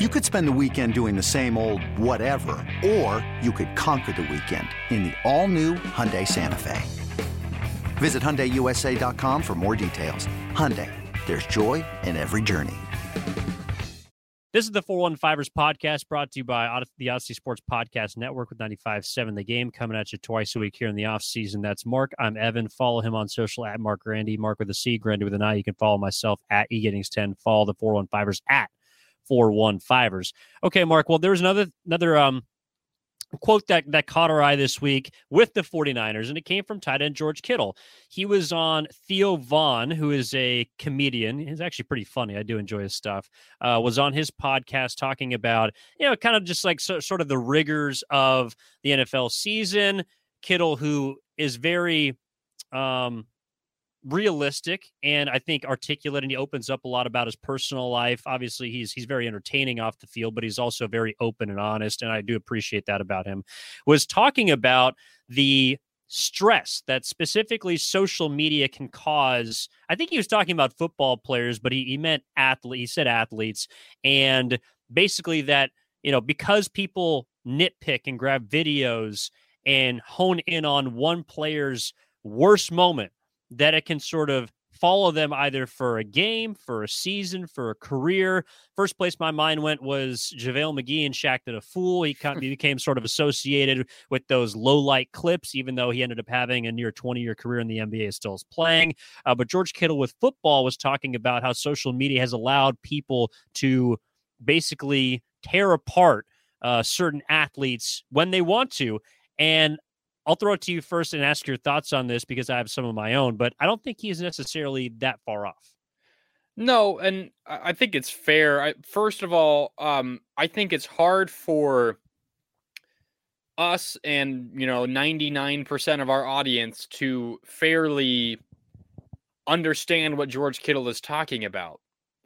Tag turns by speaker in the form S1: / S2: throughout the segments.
S1: You could spend the weekend doing the same old whatever, or you could conquer the weekend in the all-new Hyundai Santa Fe. Visit HyundaiUSA.com for more details. Hyundai, there's joy in every journey.
S2: This is the 415ers podcast brought to you by the Audacy Sports Podcast Network with 95.7 The Game coming at you twice a week here in the off season. That's Marc. I'm Evan. Follow him on social at Marc Grandi. Marc with a C, Grandi with an I. You can follow myself at eGiddings10. Follow the 415ers at four one fivers. Okay, Marc. Well, there's another another um quote that that caught our eye this week with the 49ers and it came from tight end George Kittle. He was on Theo Von, who is a comedian. He's actually pretty funny. I do enjoy his stuff. Uh, was on his podcast talking about, you know, kind of just like so, sort of the rigors of the NFL season. Kittle, who is very um realistic and I think articulate and he opens up a lot about his personal life. Obviously, he's he's very entertaining off the field, but he's also very open and honest and I do appreciate that about him. Was talking about the stress that specifically social media can cause. I think he was talking about football players, but he, he meant athlete. He said athletes and basically that, you know, because people nitpick and grab videos and hone in on one player's worst moment that it can sort of follow them either for a game, for a season, for a career. First place my mind went was JaVale McGee and Shaqtin' a Fool. He, kind of became sort of associated with those low light clips, even though he ended up having a near 20 year career in the NBA, still is playing. Uh, but George Kittle with football was talking about how social media has allowed people to basically tear apart uh, certain athletes when they want to. And I'll throw it to you first and ask your thoughts on this because I have some of my own, but I don't think he's necessarily that far off.
S3: No, and I think it's fair. I, first of all, um, I think it's hard for us and you know 99% of our audience to fairly understand what George Kittle is talking about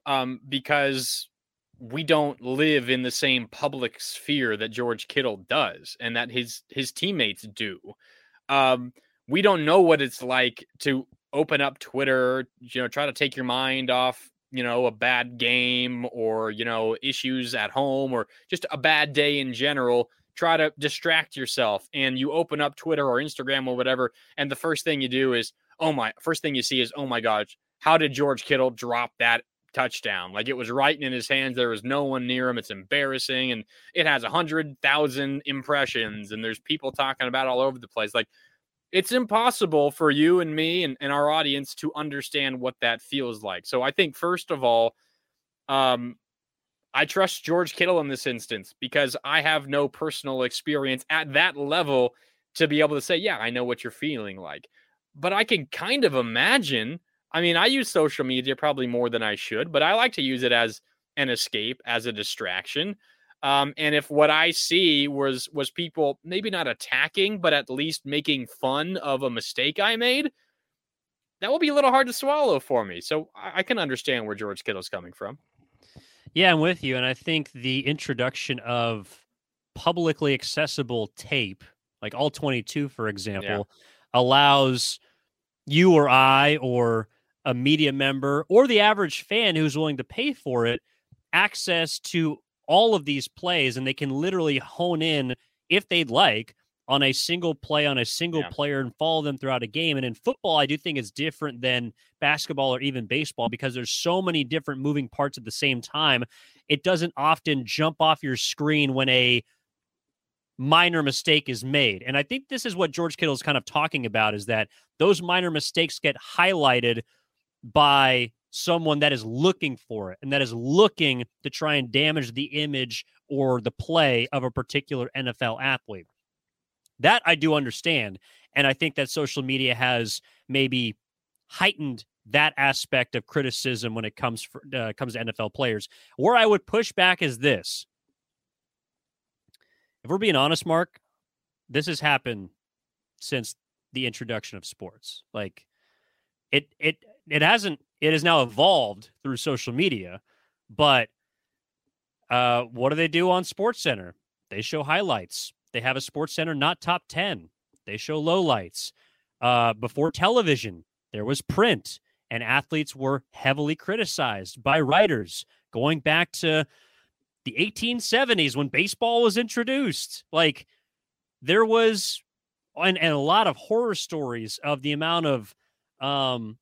S3: um, because we don't live in the same public sphere that George Kittle does and that his his teammates do. Um, we don't know what it's like to open up Twitter, you know, try to take your mind off, you know, a bad game or, you know, issues at home or just a bad day in general. Try to distract yourself and you open up Twitter or Instagram or whatever. And the first thing you do is, oh my, first thing you see is, oh my gosh, how did George Kittle drop that touchdown. Like it was right in his hands. There was no one near him. It's embarrassing. And it has a hundred thousand impressions and there's people talking about all over the place. Like it's impossible for you and me and, and our audience to understand what that feels like. So I think first of all, um, I trust George Kittle in this instance because I have no personal experience at that level to be able to say, yeah, I know what you're feeling like. But I can kind of imagine I mean, I use social media probably more than I should, but I like to use it as an escape, as a distraction. Um, and if what I see was was people maybe not attacking, but at least making fun of a mistake I made, that will be a little hard to swallow for me. So I, I can understand where George Kittle's coming from.
S2: Yeah, I'm with you, and I think the introduction of publicly accessible tape, like all 22, for example, yeah. allows you or I or a media member or the average fan who's willing to pay for it access to all of these plays and they can literally hone in if they'd like on a single play on a single yeah. player and follow them throughout a game. And in football i do think it's different than basketball or even baseball because there's so many different moving parts at the same time. It doesn't often jump off your screen when a minor mistake is made. And i think this is what george kittle is kind of talking about is that those minor mistakes get highlighted by someone that is looking for it and that is looking to try and damage the image or the play of a particular NFL athlete. That I do understand. And I think that social media has maybe heightened that aspect of criticism when it comes for, uh, comes to NFL players. Where I would push back is this: if we're being honest, Marc, this has happened since the introduction of sports. Like it, it, it hasn't. It has now evolved through social media, but uh, what do they do on Sports Center? They show highlights. They have a Sports Center not top ten. They show lowlights. Uh, before television, there was print and athletes were heavily criticized by writers going back to the 1870s when baseball was introduced. Like there was and, and a lot of horror stories of the amount of um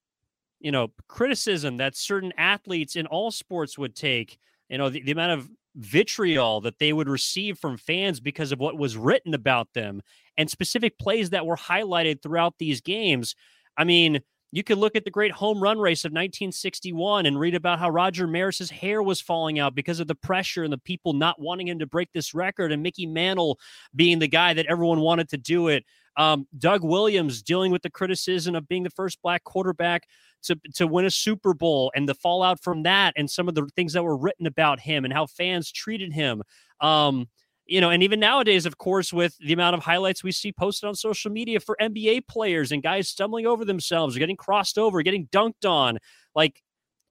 S2: you know criticism that certain athletes in all sports would take you know the, the amount of vitriol that they would receive from fans because of what was written about them and specific plays that were highlighted throughout these games i mean you could look at the great home run race of 1961 and read about how Roger Maris's hair was falling out because of the pressure and the people not wanting him to break this record, and Mickey Mantle being the guy that everyone wanted to do it. Um, Doug Williams dealing with the criticism of being the first black quarterback to, to win a Super Bowl and the fallout from that, and some of the things that were written about him and how fans treated him. Um, you know, and even nowadays, of course, with the amount of highlights we see posted on social media for NBA players and guys stumbling over themselves or getting crossed over, getting dunked on, like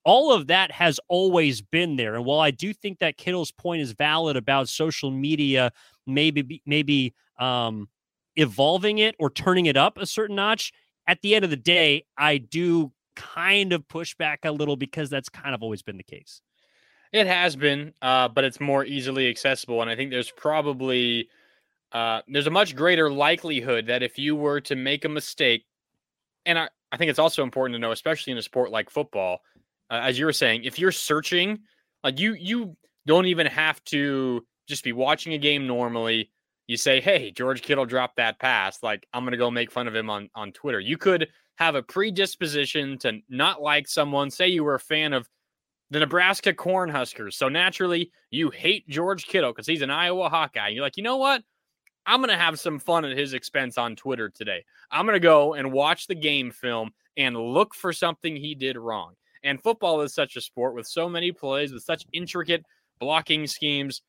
S2: all of that has always been there. And while I do think that Kittle's point is valid about social media, maybe maybe um, evolving it or turning it up a certain notch, at the end of the day, I do kind of push back a little because that's kind of always been the case.
S3: It has been, uh, but it's more easily accessible, and I think there's probably uh, there's a much greater likelihood that if you were to make a mistake, and I, I think it's also important to know, especially in a sport like football, uh, as you were saying, if you're searching, like you you don't even have to just be watching a game normally. You say, "Hey, George Kittle dropped that pass." Like I'm gonna go make fun of him on on Twitter. You could have a predisposition to not like someone. Say you were a fan of the Nebraska Cornhuskers. So naturally, you hate George Kittle because he's an Iowa Hawkeye. You're like, you know what? I'm going to have some fun at his expense on Twitter today. I'm going to go and watch the game film and look for something he did wrong. And football is such a sport with so many plays, with such intricate blocking schemes.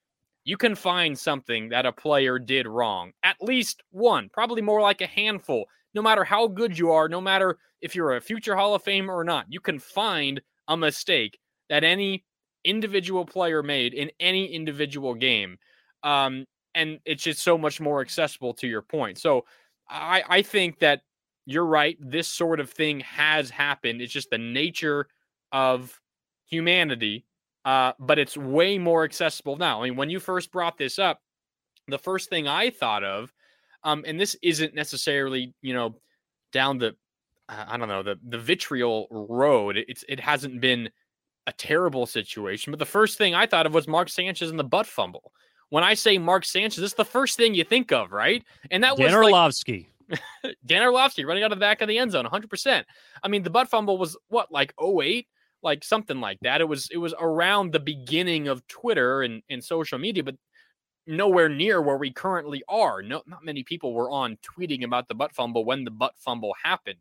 S3: You can find something that a player did wrong. At least one, probably more like a handful. No matter how good you are, no matter if you're a future Hall of Famer or not, you can find a mistake that any individual player made in any individual game. Um, and it's just so much more accessible to your point. So I, I think that you're right. This sort of thing has happened. It's just the nature of humanity, uh, but it's way more accessible now. I mean, when you first brought this up, the first thing I thought of, um, and this isn't necessarily, you know, down the, I don't know, the the vitriol road. It's it hasn't been a terrible situation. But the first thing I thought of was Mark Sanchez and the butt fumble. When I say Mark Sanchez, this is the first thing you think of, right? And that
S2: Dan
S3: was
S2: Orlovsky.
S3: Like, Dan Orlovsky running out of the back of the end zone, 100%. I mean, the butt fumble was what, like 08? Like something like that. It was it was around the beginning of Twitter and, and social media, but nowhere near where we currently are. No, not many people were on tweeting about the butt fumble when the butt fumble happened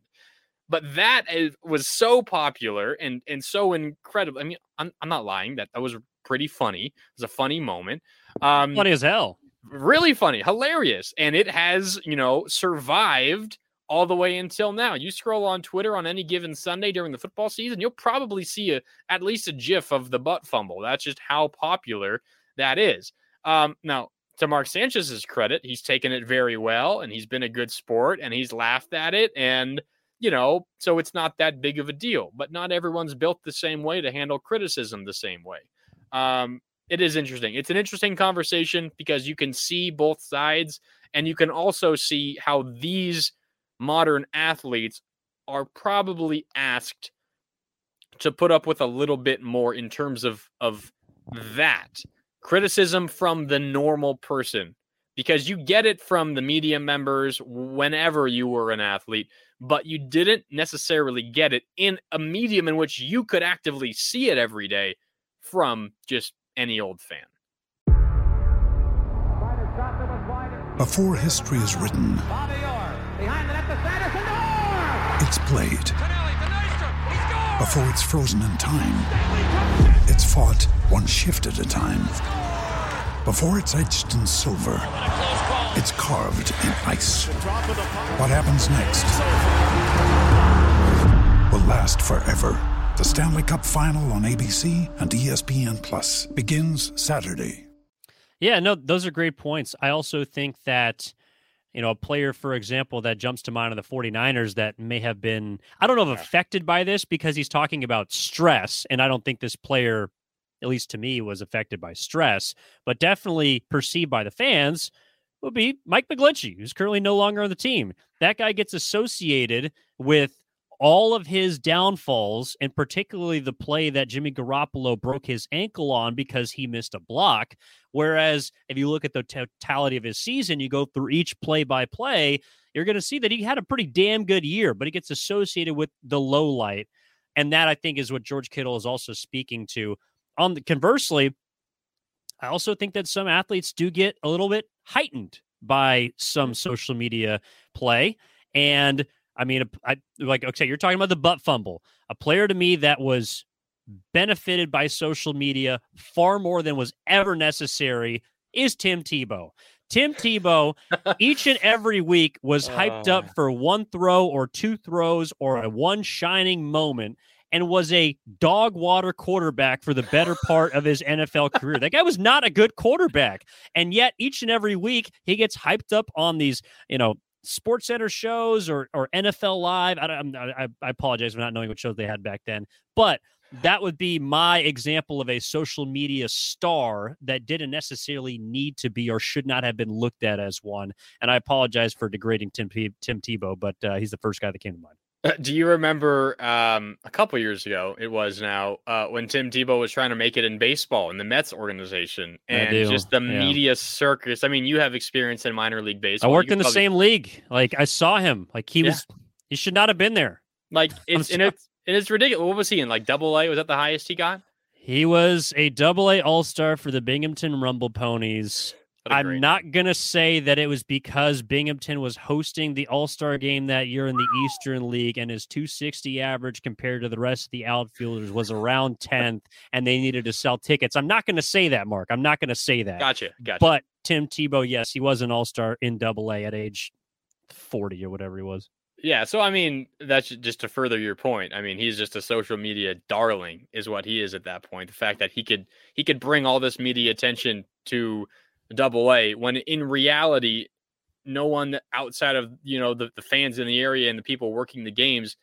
S3: but that is, was so popular and and so incredible. I mean, I'm, I'm not lying. That that was pretty funny. It was a funny moment.
S2: Um, funny as hell.
S3: Really funny, hilarious, and it has you know survived all the way until now. You scroll on Twitter on any given Sunday during the football season, you'll probably see a at least a GIF of the butt fumble. That's just how popular that is. Um, now, to Mark Sanchez's credit, he's taken it very well, and he's been a good sport, and he's laughed at it, and you know, so it's not that big of a deal. But not everyone's built the same way to handle criticism the same way. Um, it is interesting. It's an interesting conversation because you can see both sides, and you can also see how these modern athletes are probably asked to put up with a little bit more in terms of of that criticism from the normal person because you get it from the media members whenever you were an athlete but you didn't necessarily get it in a medium in which you could actively see it every day from just any old fan.
S4: Before history is written, it's played. Before it's frozen in time, it's fought one shift at a time. Before it's etched in silver, it's carved in ice. What happens next will last forever. The Stanley Cup Final on ABC and ESPN Plus begins Saturday.
S2: Yeah, no, those are great points. I also think that, you know, a player, for example, that jumps to mind on the 49ers that may have been, I don't know if affected by this because he's talking about stress. And I don't think this player, at least to me, was affected by stress, but definitely perceived by the fans would be Mike McGlinchey, who's currently no longer on the team. That guy gets associated with all of his downfalls, and particularly the play that Jimmy Garoppolo broke his ankle on because he missed a block. Whereas if you look at the totality of his season, you go through each play by play, you're going to see that he had a pretty damn good year, but he gets associated with the low light. And that I think is what George Kittle is also speaking to. On the conversely, I also think that some athletes do get a little bit heightened by some mm. social media play. And I mean, I like okay, you're talking about the butt fumble. A player to me that was benefited by social media far more than was ever necessary is Tim Tebow. Tim Tebow, each and every week, was hyped up oh. for one throw or two throws or a one shining moment and was a dog water quarterback for the better part of his NFL career. That guy was not a good quarterback. And yet, each and every week, he gets hyped up on these, you know, Sports Center shows or or NFL Live. I, I, I apologize for not knowing what shows they had back then, but that would be my example of a social media star that didn't necessarily need to be or should not have been looked at as one. And I apologize for degrading Tim Tim Tebow, but uh, he's the first guy that came to mind.
S3: Uh, do you remember um, a couple years ago? It was now uh, when Tim Tebow was trying to make it in baseball in the Mets organization, and just the yeah. media circus. I mean, you have experience in minor league baseball.
S2: I worked in the probably... same league. Like I saw him. Like he yeah. was. He should not have been there.
S3: Like it's and it's and it's ridiculous. What was he in? Like Double A? Was that the highest he got?
S2: He was a Double A All Star for the Binghamton Rumble Ponies. I'm not going to say that it was because Binghamton was hosting the All Star game that year in the Eastern League and his 260 average compared to the rest of the outfielders was around 10th and they needed to sell tickets. I'm not going to say that, Marc. I'm not going to say that.
S3: Gotcha. Gotcha.
S2: But Tim Tebow, yes, he was an All Star in Double A at age 40 or whatever he was.
S3: Yeah, so I mean, that's just to further your point. I mean, he's just a social media darling, is what he is at that point. The fact that he could he could bring all this media attention to double A when in reality no one outside of you know the, the fans in the area and the people working the games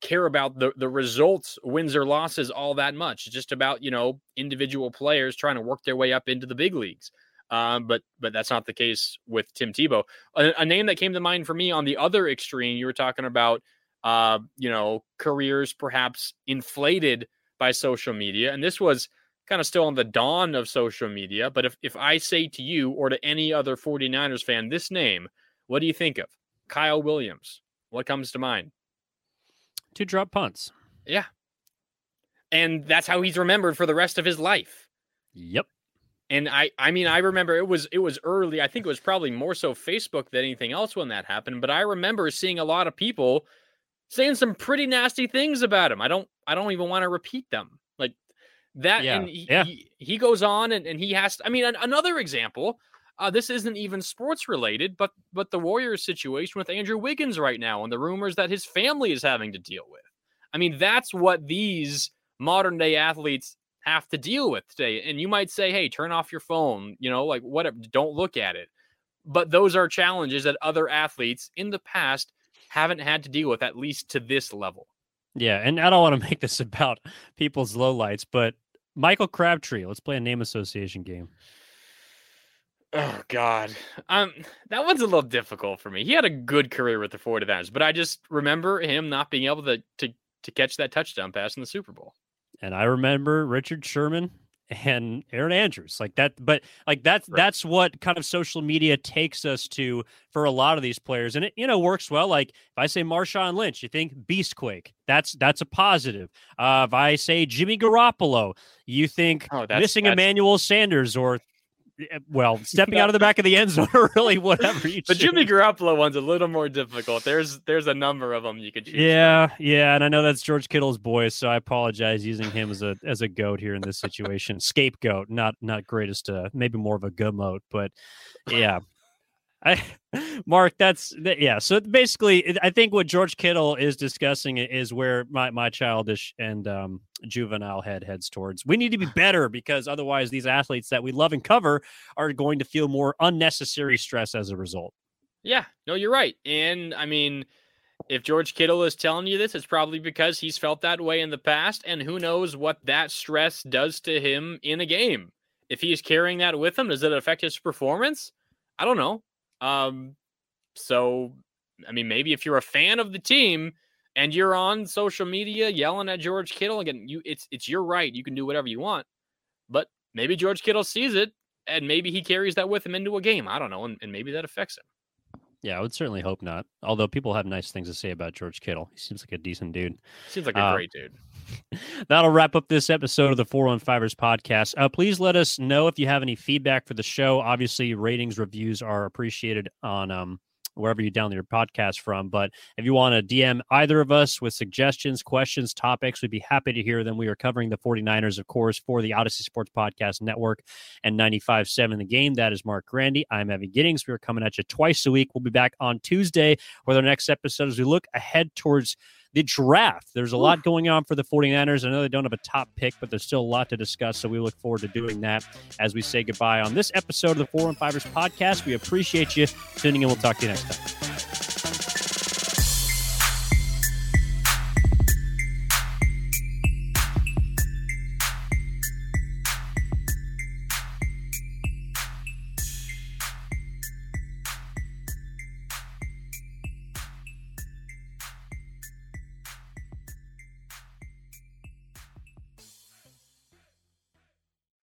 S3: care about the, the results wins or losses all that much. It's just about you know individual players trying to work their way up into the big leagues. Um, but but that's not the case with tim tebow. A, a, name that came to mind for me on the other extreme you were talking about uh, you know careers perhaps inflated by social media and this was kind of still on the dawn of social media. But if, if I say to you or to any other 49ers fan this name, what do you think of? Kyle Williams. What comes to mind?
S2: Two drop punts.
S3: Yeah. And that's how he's remembered for the rest of his life.
S2: Yep.
S3: And I I mean I remember it was it was early. I think it was probably more so Facebook than anything else when that happened, but I remember seeing a lot of people saying some pretty nasty things about him. I don't I don't even want to repeat them. That yeah. and he, yeah. he, he goes on and, and he has to, I mean an, another example uh, this isn't even sports related, but but the Warriors situation with Andrew Wiggins right now and the rumors that his family is having to deal with. I mean, that's what these modern day athletes have to deal with today. And you might say, hey, turn off your phone, you know, like whatever, don't look at it. But those are challenges that other athletes in the past haven't had to deal with, at least to this level.
S2: Yeah. And I don't want to make this about people's lowlights, but Michael Crabtree. Let's play a name association game.
S3: Oh God. Um that one's a little difficult for me. He had a good career with the 49ers, but I just remember him not being able to to to catch that touchdown pass in the Super Bowl.
S2: And I remember Richard Sherman and Erin Andrews like that but like that's right. that's what kind of social media takes us to for a lot of these players and it you know works well like if I say Marshawn Lynch you think Beastquake that's that's a positive uh, if I say Jimmy Garoppolo you think oh, that's, missing that's... Emmanuel Sanders or well, stepping out of the back of the end zone or really whatever you
S3: The Jimmy Garoppolo one's a little more difficult. There's there's a number of them you could choose.
S2: Yeah, from. yeah, and I know that's George Kittle's boy, so I apologize using him as a as a goat here in this situation. Scapegoat, not not greatest, uh, maybe more of a goat, but yeah. I, Marc, that's yeah. So basically, I think what George Kittle is discussing is where my, my childish and um, juvenile head heads towards. We need to be better because otherwise, these athletes that we love and cover are going to feel more unnecessary stress as a result.
S3: Yeah, no, you're right. And I mean, if George Kittle is telling you this, it's probably because he's felt that way in the past, and who knows what that stress does to him in a game. If he's carrying that with him, does it affect his performance? I don't know. Um, so, I mean, maybe if you're a fan of the team and you're on social media yelling at George Kittle again, you it's it's your right. You can do whatever you want, but maybe George Kittle sees it and maybe he carries that with him into a game. I don't know, and, and maybe that affects him.
S2: Yeah, I would certainly hope not. Although people have nice things to say about George Kittle. He seems like a decent dude.
S3: Seems like a uh, great dude.
S2: That'll wrap up this episode of the 415ers podcast. Uh, please let us know if you have any feedback for the show. Obviously, ratings, reviews are appreciated on um, wherever you download your podcast from. But if you want to DM either of us with suggestions, questions, topics, we'd be happy to hear them. We are covering the 49ers, of course, for the Audacy Sports Podcast Network and 95.7 The Game. That is Marc Grandi. I'm Evan Giddings. We are coming at you twice a week. We'll be back on Tuesday with our next episode as we look ahead towards the draft. There's a lot going on for the 49ers. I know they don't have a top pick, but there's still a lot to discuss. So we look forward to doing that as we say goodbye on this episode of the 415ers podcast. We appreciate you tuning in. We'll talk to you next time.